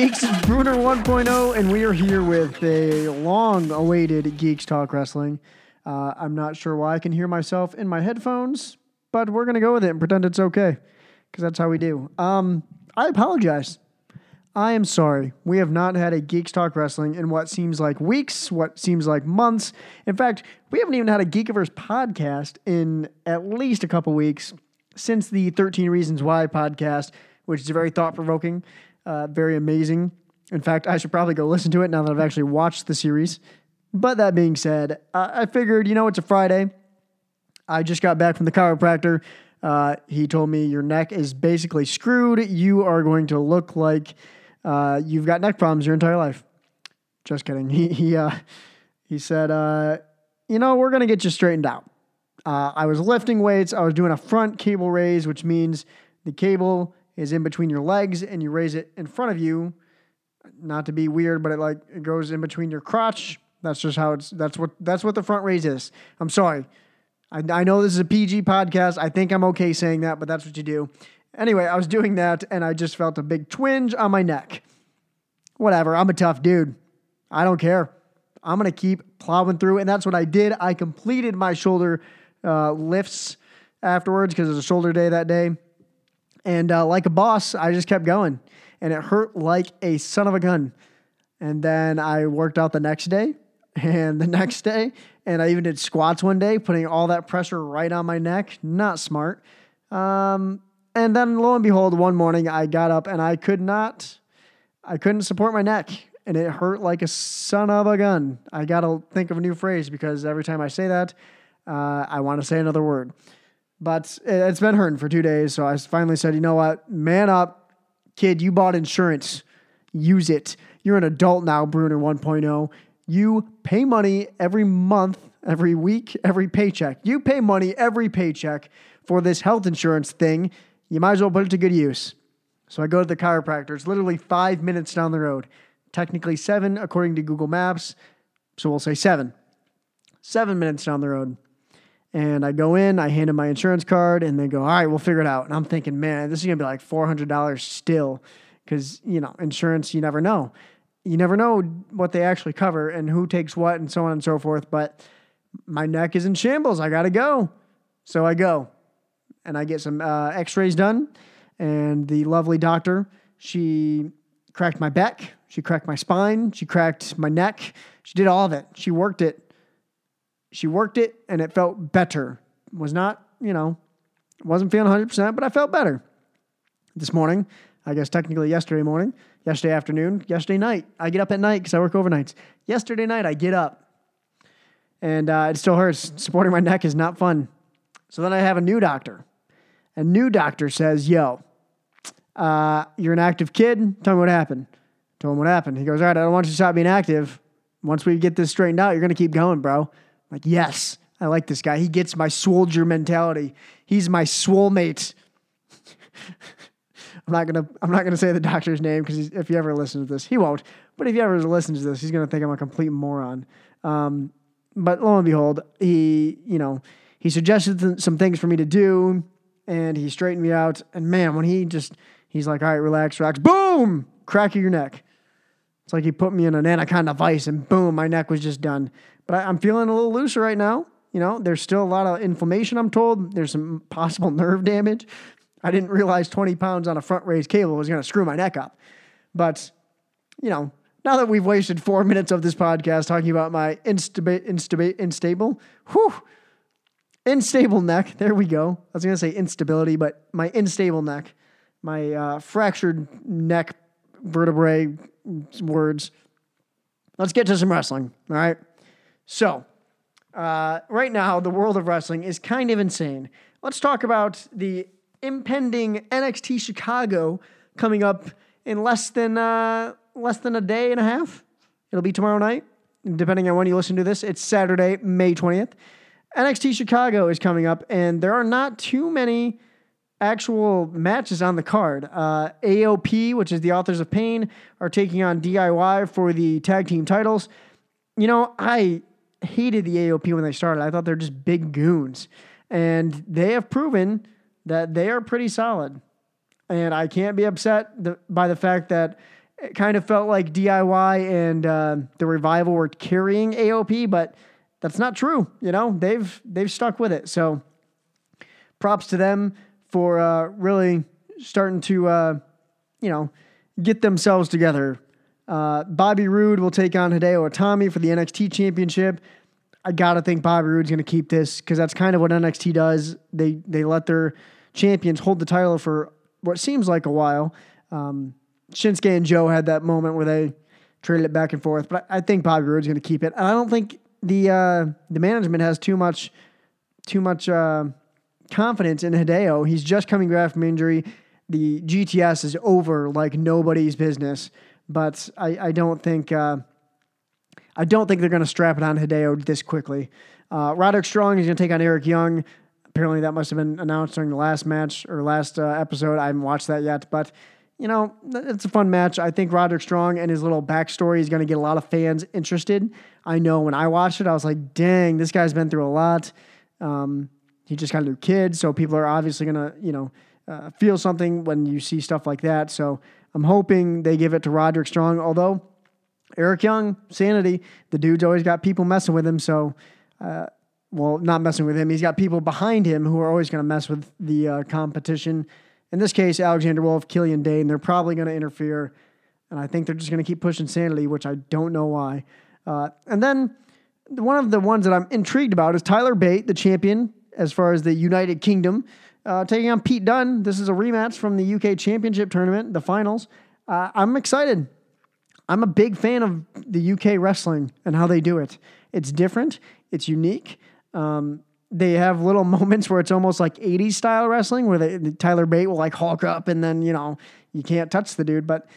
Geeks? It's Brunner 1.0, and we are here with a long awaited Geeks Talk Wrestling. Uh, I'm not sure why I can hear myself in my headphones, but we're going to go with it and pretend it's okay because that's how we do. Um, I apologize. I am sorry. We have not had a Geeks Talk Wrestling in what seems like weeks, what seems like months. In fact, we haven't even had a Geekiverse podcast in at least a couple weeks since the 13 Reasons Why podcast, which is very thought provoking, uh, very amazing. In fact, I should probably go listen to it now that I've actually watched the series. But that being said, I, figured, you know, it's a Friday. I just got back from the chiropractor. Uh, he told me your neck is basically screwed. You are going to look like uh, you've got neck problems your entire life. Just kidding. He he uh, he said, uh, you know, we're gonna get you straightened out. Uh, I was lifting weights. I was doing a front cable raise, which means the cable is in between your legs and you raise it in front of you. Not to be weird, but it like it goes in between your crotch. That's just how it's. That's what that's what the front raise is. I'm sorry. I, I know this is a PG podcast. I think I'm okay saying that, but that's what you do. Anyway, I was doing that and I just felt a big twinge on my neck. Whatever. I'm a tough dude. I don't care. I'm to keep plowing through. And that's what I did. I completed my shoulder uh, lifts afterwards because it was a shoulder day that day. And uh, like a boss, I just kept going. And it hurt like a son of a gun. And then I worked out the next day and the next day. And I even did squats one day, putting all that pressure right on my neck. Not smart. Um, and then lo and behold, one morning I got up and I could not, I couldn't support my neck and it hurt like a son of a gun. I got to think of a new phrase because every time I say that, uh, I want to say another word. But it's been hurting for two days. So I finally said, you know what? Man up, kid. You bought insurance. Use it. You're an adult now, Brunner 1.0. You pay money every month, every week, every paycheck. You pay money every paycheck for this health insurance thing you might as well put it to good use. So I go to the chiropractor. It's literally five minutes down the road. Technically seven, according to Google Maps. So we'll say seven. Seven minutes down the road. And I go in, I hand him my insurance card, and they go, All right, we'll figure it out. And I'm thinking, man, this is to be like $400 still. Because, you know, insurance, you never know. You never know what they actually cover and who takes what and so on and so forth. But my neck is in shambles. I got to go. So I go and I get some uh, X-rays done. And the lovely doctor, she cracked my back, she cracked my spine, she cracked my neck. She did all of it. She worked it. She worked it, and it felt better. Was not, you know, wasn't feeling 100%, but I felt better. This morning, I guess technically yesterday morning, yesterday afternoon, yesterday night. I get up at night because I work overnights. Yesterday night, I get up, and uh, it still hurts. Supporting my neck is not fun. So then I have a new doctor a new doctor says, Yo, uh, you're an active kid. Tell me what happened. Told him what happened. He goes, All right, I don't want you to stop being active. Once we get this straightened out, you're going to keep going, bro. Like, yes, I like this guy. He gets my soldier mentality. He's my swole mate. I'm not gonna. I'm not gonna say the doctor's name because if he ever listens to this, he won't. But if he ever listens to this, he's gonna think I'm a complete moron. Um, but lo and behold, he, you know, he suggested th- some things for me to do and he straightened me out. And man, when he just, he's like, all right, relax, relax, boom, crack of your neck. It's like he put me in an anaconda vise and boom, my neck was just done. But I, I'm feeling a little looser right now. You know, there's still a lot of inflammation, I'm told. There's some possible nerve damage. I didn't realize 20 pounds on a front raised cable was going to screw my neck up. But, you know, now that we've wasted four minutes of this podcast talking about my instabi- instabi- unstable, whew, Unstable neck. There we go. I was going to say instability, but my unstable neck, my uh, fractured neck vertebrae words. Let's get to some wrestling. All right. So, uh, right now, the world of wrestling is kind of insane. Let's talk about the impending NXT Chicago coming up in less than uh, less than a day and a half. It'll be tomorrow night, depending on when you listen to this. It's Saturday, May twentieth. NXT Chicago is coming up, and there are not too many actual matches on the card. Uh, AOP, which is the Authors of Pain, are taking on DIY for the tag team titles. You know, I hated the AOP when they started. I thought they're just big goons, and they have proven that they are pretty solid. And I can't be upset by the fact that it kind of felt like DIY and uh, the revival were carrying AOP, but that's not true. You know, they've they've stuck with it. So props to them for uh, really starting to uh, you know get themselves together. Uh, Bobby Roode will take on Hideo Itami for the NXT Championship. I gotta think Bobby Roode's gonna keep this because that's kind of what NXT does. They they let their champions hold the title for what seems like a while. Um, Shinsuke and Joe had that moment where they traded it back and forth, but I, I think Bobby Roode's to keep it. And I don't think the uh, the management has too much too much uh, confidence in Hideo. He's just coming back from injury. The GTS is over like nobody's business, but I, I don't think uh, I don't think they're going to strap it on Hideo this quickly. Uh, Roderick Strong is going to take on Eric Young. Apparently, that must have been announced during the last match or last uh, episode. I haven't watched that yet, but you know, it's a fun match. I think Roderick Strong and his little backstory is going to get a lot of fans interested. I know when I watched it, I was like, dang, this guy's been through a lot. Um, he just got a new kid, so people are obviously going to, you know, uh, feel something when you see stuff like that. So I'm hoping they give it to Roderick Strong. Although Eric Young, sanity, the dude's always got people messing with him. So, uh, well, not messing with him. He's got people behind him who are always going to mess with the uh, competition. In this case, Alexander Wolfe, Killian Dain, they're probably going to interfere. And I think they're just going to keep pushing Sanity, which I don't know why. Uh, and then one of the ones that I'm intrigued about is Tyler Bate, the champion as far as the United Kingdom, uh, taking on Pete Dunne. This is a rematch from the UK Championship tournament, the finals. Uh, I'm excited. I'm a big fan of the UK wrestling and how they do it. It's different, it's unique. Um, they have little moments where it's almost like 80s style wrestling where they, Tyler Bate will like hulk up and then, you know, you can't touch the dude. But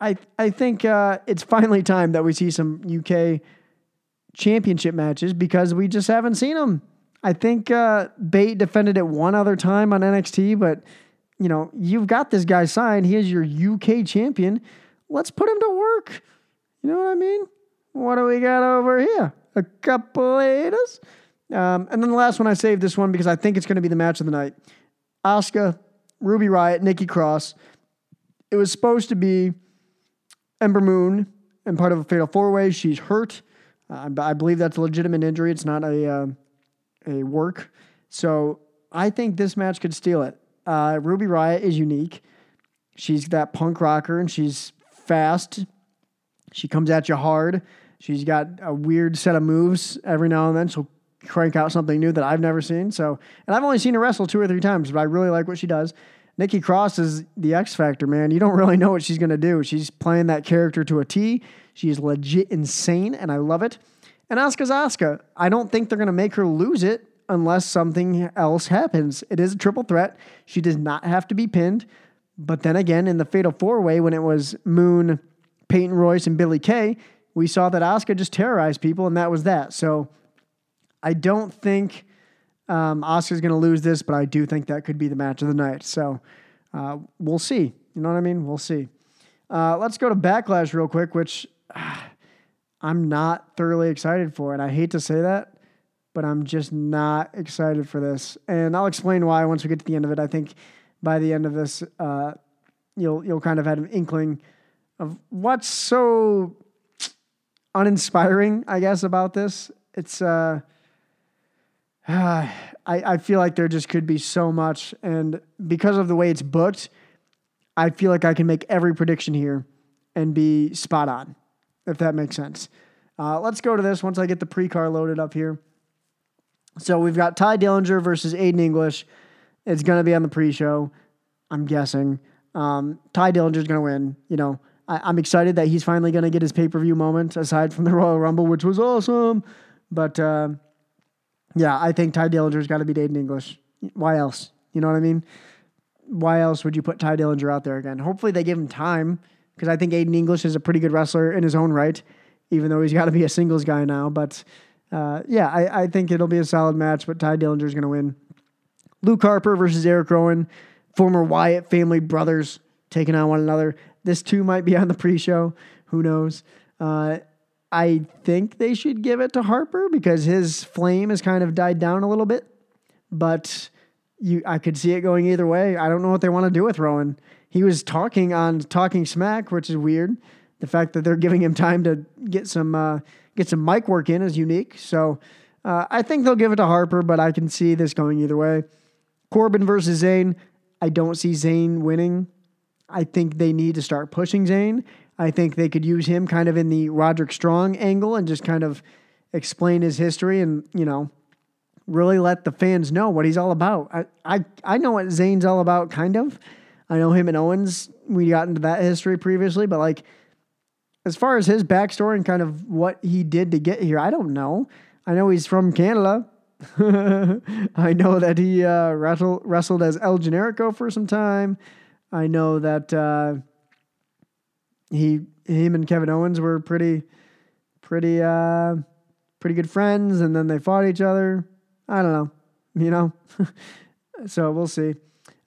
I, I think uh, it's finally time that we see some UK championship matches because we just haven't seen them. I think uh, Bate defended it one other time on NXT, but you know, you've got this guy signed. He is your UK champion. Let's put him to work. You know what I mean? What do we got over here? A couple haters? Um, and then the last one, I saved this one because I think it's going to be the match of the night. Asuka, Ruby Riott, Nikki Cross. It was supposed to be Ember Moon and part of a fatal four way. She's hurt. Uh, I believe that's a legitimate injury. It's not a uh, a work. So I think this match could steal it. Uh, Ruby Riott is unique. She's that punk rocker and she's fast. She comes at you hard. She's got a weird set of moves every now and then. She'll crank out something new that I've never seen. So, and I've only seen her wrestle two or three times, but I really like what she does. Nikki Cross is the X Factor, man. You don't really know what she's going to do. She's playing that character to a T. She's legit insane, and I love it. And Asuka's Asuka. I don't think they're going to make her lose it unless something else happens. It is a triple threat. She does not have to be pinned. But then again, in the Fatal Four Way, when it was Moon, Peyton Royce, and Billie Kay, we saw that Asuka just terrorized people, and that was that. So I don't think um, Asuka's going to lose this, but I do think that could be the match of the night. So uh, we'll see. You know what I mean? We'll see. Uh, let's go to Backlash real quick, which uh, I'm not thoroughly excited for. And I hate to say that, but I'm just not excited for this. And I'll explain why once we get to the end of it. I think by the end of this, uh, you'll you'll kind of have an inkling of what's so uninspiring, I guess, about this. It's uh, I, I feel like there just could be so much. And because of the way it's booked, I feel like I can make every prediction here and be spot on, if that makes sense. Uh, let's go to this once I get the pre car loaded up here. So we've got Tye Dillinger versus Aiden English. It's going to be on the pre show, I'm guessing. Um, Tye Dillinger's going to win. You know, I, am excited that he's finally going to get his pay per view moment aside from the Royal Rumble, which was awesome. But uh, yeah, I think Tye Dillinger's got to be Aiden English. Why else? You know what I mean? Why else would you put Tye Dillinger out there again? Hopefully they give him time because I think Aiden English is a pretty good wrestler in his own right, even though he's got to be a singles guy now. But uh, yeah, I, I, think it'll be a solid match, but Tye Dillinger is going to win. Luke Harper versus Eric Rowan, former Wyatt family brothers taking on one another. This too might be on the pre show. Who knows? Uh, I think they should give it to Harper because his flame has kind of died down a little bit. But you I could see it going either way. I don't know what they want to do with Rowan. He was talking on Talking Smack, which is weird. The fact that they're giving him time to get some uh, get some mic work in is unique. So uh, I think they'll give it to Harper, but I can see this going either way. Corbin versus Zayn. I don't see Zayn winning. I think they need to start pushing Zayn. I think they could use him kind of in the Roderick Strong angle and just kind of explain his history and, you know, really let the fans know what he's all about. I, I, I know what Zayn's all about, kind of. I know him and Owens, we got into that history previously, but like, as far as his backstory and kind of what he did to get here, I don't know. I know he's from Canada. I know that he uh, wrestled, wrestled as El Generico for some time. I know that uh, he, him and Kevin Owens were pretty, pretty, uh, pretty good friends, and then they fought each other. I don't know, you know. so we'll see.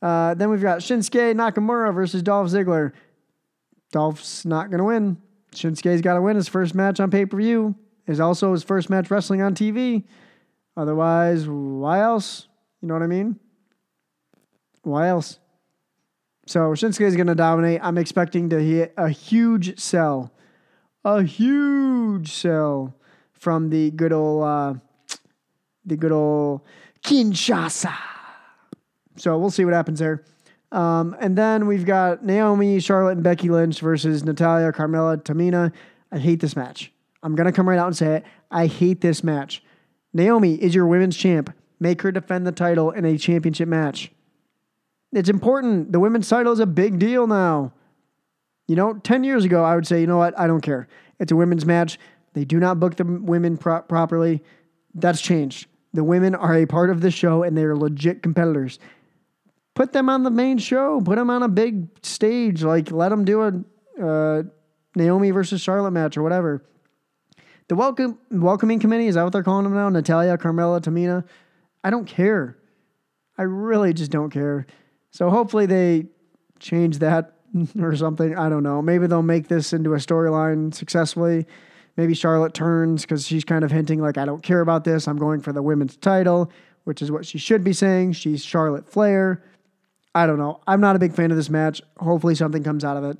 Uh, then we've got Shinsuke Nakamura versus Dolph Ziggler. Dolph's not going to win. Shinsuke's got to win his first match on pay per view. Is also his first match wrestling on TV. Otherwise, why else? You know what I mean? Why else? So Shinsuke is going to dominate. I'm expecting to hit a huge sell, a huge sell from the good old, uh, the good old Kinshasa. So we'll see what happens there. Um, and then we've got Naomi, Charlotte, and Becky Lynch versus Natalya, Carmella, Tamina. I hate this match. I'm gonna come right out and say it. I hate this match. Naomi is your women's champ. Make her defend the title in a championship match. It's important. The women's title is a big deal now. You know, 10 years ago, I would say, you know what? I don't care. It's a women's match. They do not book the women pro- properly. That's changed. The women are a part of the show and they're legit competitors. Put them on the main show. Put them on a big stage. Like, let them do a uh, Naomi versus Charlotte match or whatever. The welcome welcoming committee is that what they're calling them now? Natalya, Carmella, Tamina. I don't care. I really just don't care. So hopefully they change that or something. I don't know. Maybe they'll make this into a storyline successfully. Maybe Charlotte turns because she's kind of hinting like I don't care about this. I'm going for the women's title, which is what she should be saying. She's Charlotte Flair. I don't know. I'm not a big fan of this match. Hopefully something comes out of it.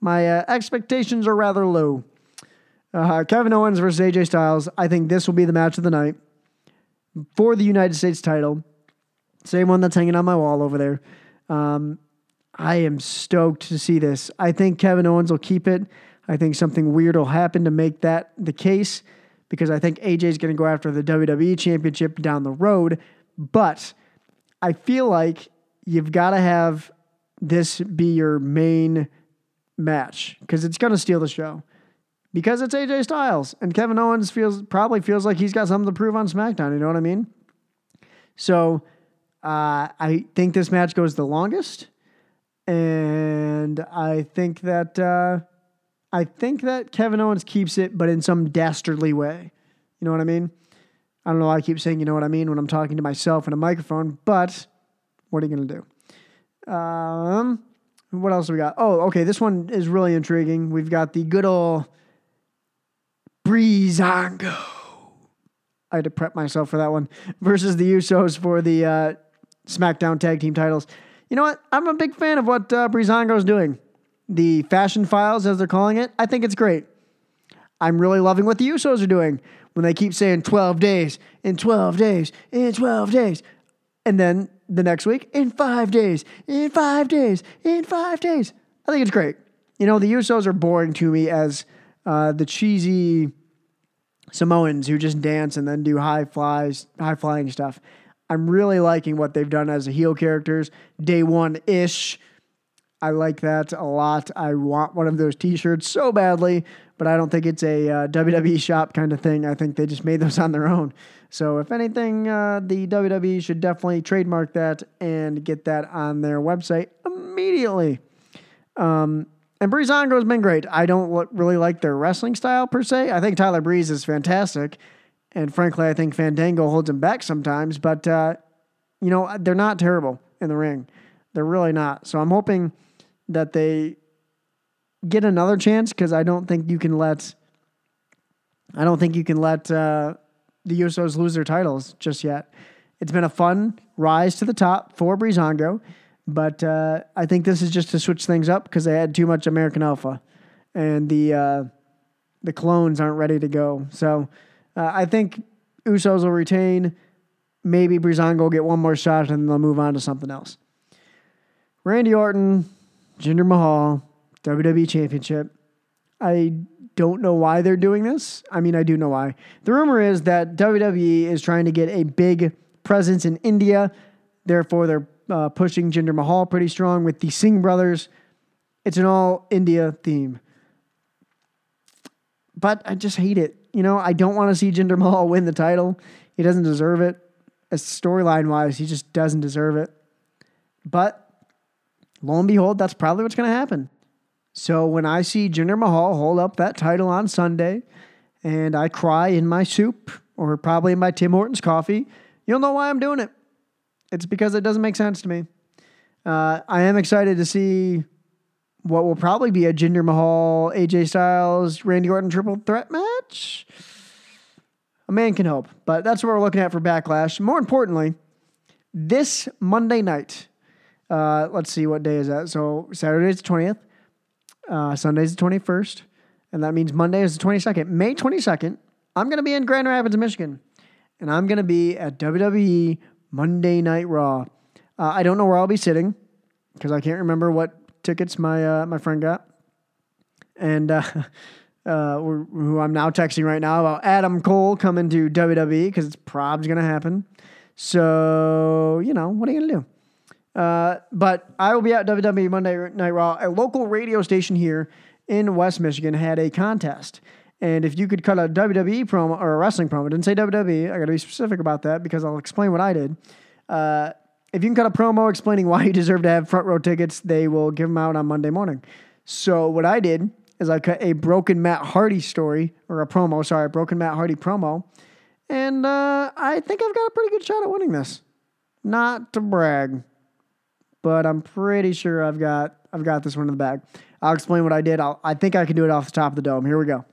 My uh, expectations are rather low. Uh, Kevin Owens versus AJ Styles. I think this will be the match of the night for the United States title. Same one that's hanging on my wall over there. Um, I am stoked to see this. I think Kevin Owens will keep it. I think something weird will happen to make that the case because I think AJ is going to go after the WWE Championship down the road. But I feel like you've got to have this be your main match because it's going to steal the show because it's AJ Styles and Kevin Owens feels probably feels like he's got something to prove on SmackDown. You know what I mean? So uh, I think this match goes the longest, and I think that uh, I think that Kevin Owens keeps it, but in some dastardly way. You know what I mean? I don't know why I keep saying you know what I mean when I'm talking to myself in a microphone, but what are you gonna do? Um, what else we got? Oh, okay. This one is really intriguing. We've got the good old Breezango. I had to prep myself for that one versus the Usos for the uh, SmackDown Tag Team titles. You know what? I'm a big fan of what uh, is doing. The Fashion Files, as they're calling it, I think it's great. I'm really loving what the Usos are doing when they keep saying 12 days, in 12 days, in 12 days. And then the next week, in five days, in five days, in five days. I think it's great. You know, the Usos are boring to me as uh, the cheesy Samoans who just dance and then do high flies, high flying stuff. I'm really liking what they've done as the heel characters. Day one ish. I like that a lot. I want one of those T-shirts so badly, but I don't think it's a uh, WWE shop kind of thing. I think they just made those on their own. So if anything, uh, the WWE should definitely trademark that and get that on their website immediately. Um, and Breezango has been great. I don't really like their wrestling style per se. I think Tyler Breeze is fantastic. And frankly, I think Fandango holds him back sometimes. But, uh, you know, they're not terrible in the ring. They're really not. So I'm hoping that they get another chance because I don't think you can let. I don't think you can let uh, the Usos lose their titles just yet. It's been a fun rise to the top for Breezango, but uh, I think this is just to switch things up because they had too much American Alpha, and the uh, the clones aren't ready to go. So uh, I think Usos will retain. Maybe Breezango will get one more shot, and they'll move on to something else. Randy Orton, Jinder Mahal, WWE Championship. I don't know why they're doing this. I mean, I do know why. The rumor is that WWE is trying to get a big presence in India. Therefore, they're uh, pushing Jinder Mahal pretty strong with the Singh brothers. It's an all India theme. But I just hate it. You know, I don't want to see Jinder Mahal win the title. He doesn't deserve it. As storyline wise, he just doesn't deserve it. But lo and behold, that's probably what's going to happen. So when I see Jinder Mahal hold up that title on Sunday and I cry in my soup or probably in my Tim Hortons coffee, you'll know why I'm doing it. It's because it doesn't make sense to me. Uh, I am excited to see what will probably be a Jinder Mahal, AJ Styles, Randy Orton triple threat match. A man can hope, but that's what we're looking at for Backlash. More importantly, this Monday night, uh, let's see what day is that. So Saturday's the 20th. Uh, Sunday's the 21st, and that means Monday is the 22nd. May 22nd, I'm going to be in Grand Rapids, Michigan, and I'm going to be at WWE Monday Night Raw. Uh, I don't know where I'll be sitting because I can't remember what tickets my uh, my friend got, and uh, uh, who I'm now texting right now about Adam Cole coming to WWE because it's probably to happen. So you know what are you to do? Uh, but I will be at WWE Monday Night Raw. A local radio station here in West Michigan had a contest. And if you could cut a WWE promo or a wrestling promo, I didn't say WWE, I got to be specific about that because I'll explain what I did. Uh, if you can cut a promo explaining why you deserve to have front row tickets, they will give them out on Monday morning. So what I did is I cut a broken Matt Hardy story or a promo, sorry, a broken Matt Hardy promo, and uh, I think I've got a pretty good shot at winning this. Not to brag, but I'm pretty sure I've got I've got this one in the bag. I'll explain what I did. I'll, I think I can do it off the top of the dome. Here we go.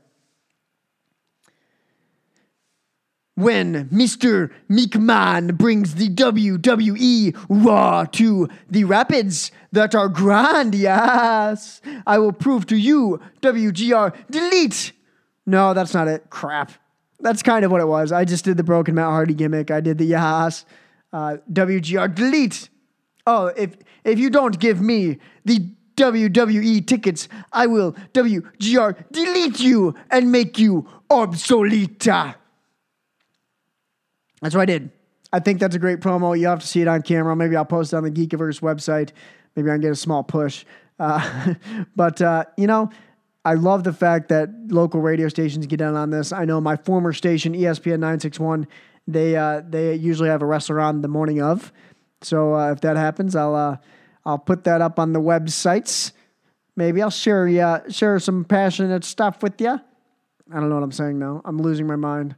When Mr. McMahon brings the WWE Raw to the Rapids that are grand, yes, I will prove to you WGR delete. No, that's not it. Crap. That's kind of what it was. I just did the broken Matt Hardy gimmick. I did the yes. Uh, WGR delete. Oh, if if you don't give me the WWE tickets, I will WGR delete you and make you obsolete. That's what I did. I think that's a great promo. You have to see it on camera. Maybe I'll post it on the Geekiverse website. Maybe I can get a small push. Uh, but, uh, you know, I love the fact that local radio stations get in on this. I know my former station, ESPN 961, they, uh, they usually have a wrestler on the morning of. So uh, if that happens, I'll uh, I'll put that up on the websites. Maybe I'll share yeah share some passionate stuff with you. I don't know what I'm saying now. I'm losing my mind.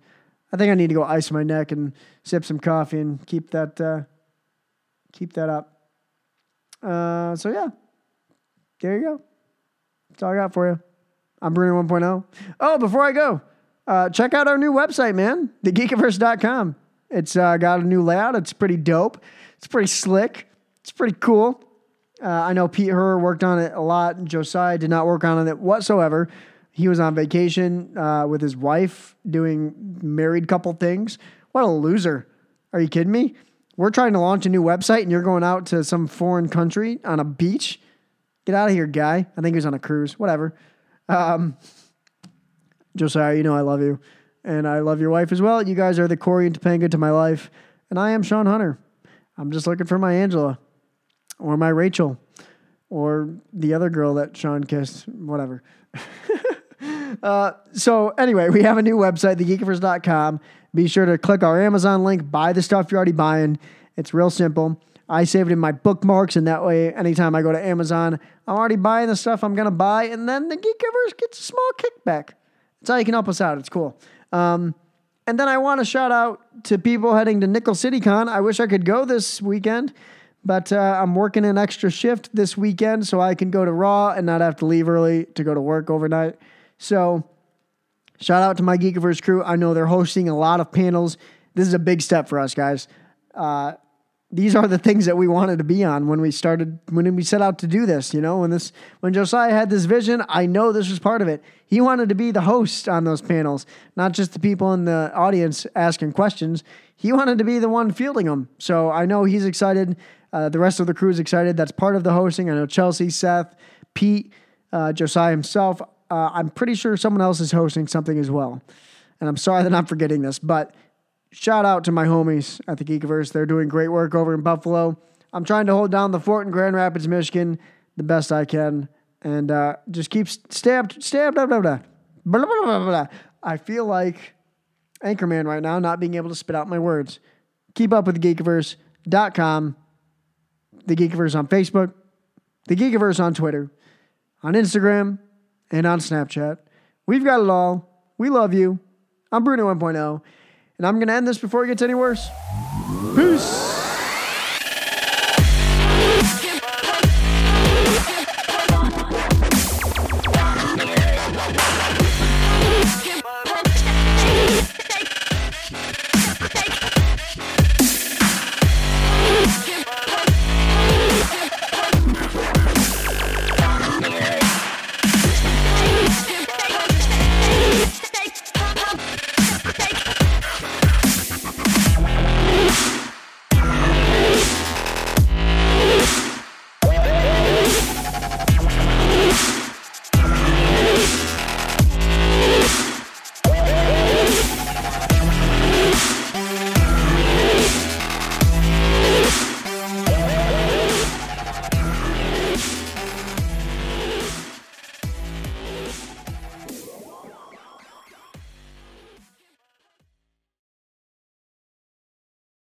I think I need to go ice my neck and sip some coffee and keep that uh, keep that up. Uh, so yeah, there you go. That's all I got for you. I'm Brunner 1.0. Oh, before I go, uh, check out our new website, man, thegeekiverse.com. It's uh, got a new layout. It's pretty dope. It's pretty slick. It's pretty cool. Uh, I know Pete Herr worked on it a lot. Josiah did not work on it whatsoever. He was on vacation uh, with his wife doing married couple things. What a loser. Are you kidding me? We're trying to launch a new website and you're going out to some foreign country on a beach? Get out of here, guy. I think he was on a cruise. Whatever. Um, Josiah, you know I love you. And I love your wife as well. You guys are the Cory and Topanga to my life. And I am Shawn Hunter. I'm just looking for my Angela or my Rachel or the other girl that Shawn kissed, whatever. uh, so, anyway, we have a new website, thegeekiverse.com. Be sure to click our Amazon link, buy the stuff you're already buying. It's real simple. I save it in my bookmarks, and that way, anytime I go to Amazon, I'm already buying the stuff I'm going to buy, and then the Geekiverse gets a small kickback. That's how you can help us out. It's cool. Um, and then I want to shout out to people heading to Nickel City Con. I wish I could go this weekend, but uh, I'm working an extra shift this weekend so I can go to Raw and not have to leave early to go to work overnight. So, shout out to my Geekiverse crew. I know they're hosting a lot of panels. This is a big step for us, guys. uh, these are the things that we wanted to be on when we started when we set out to do this you know when this when josiah had this vision i know this was part of it. He wanted to be the host on those panels not just the people in the audience asking questions. He wanted to be the one fielding them so i know he's excited uh, the rest of the crew is excited. That's part of the hosting. I know chelsea seth pete uh, josiah himself. Uh, i'm pretty sure someone else is hosting something as well. And i'm sorry that i'm forgetting this but shout out to my homies at the Geekiverse. They're doing great work over in Buffalo. I'm trying to hold down the fort in Grand Rapids, Michigan, the best I can, and uh, just keep stabbed, stabbed, blah, blah, blah, blah, blah, blah, blah. I feel like Anchorman right now, not being able to spit out my words. Keep up with Geekiverse.com, the Geekiverse on Facebook, the Geekiverse on Twitter, on Instagram, and on Snapchat. We've got it all. We love you. I'm Brunner 1.0. And I'm going to end this before it gets any worse. Peace.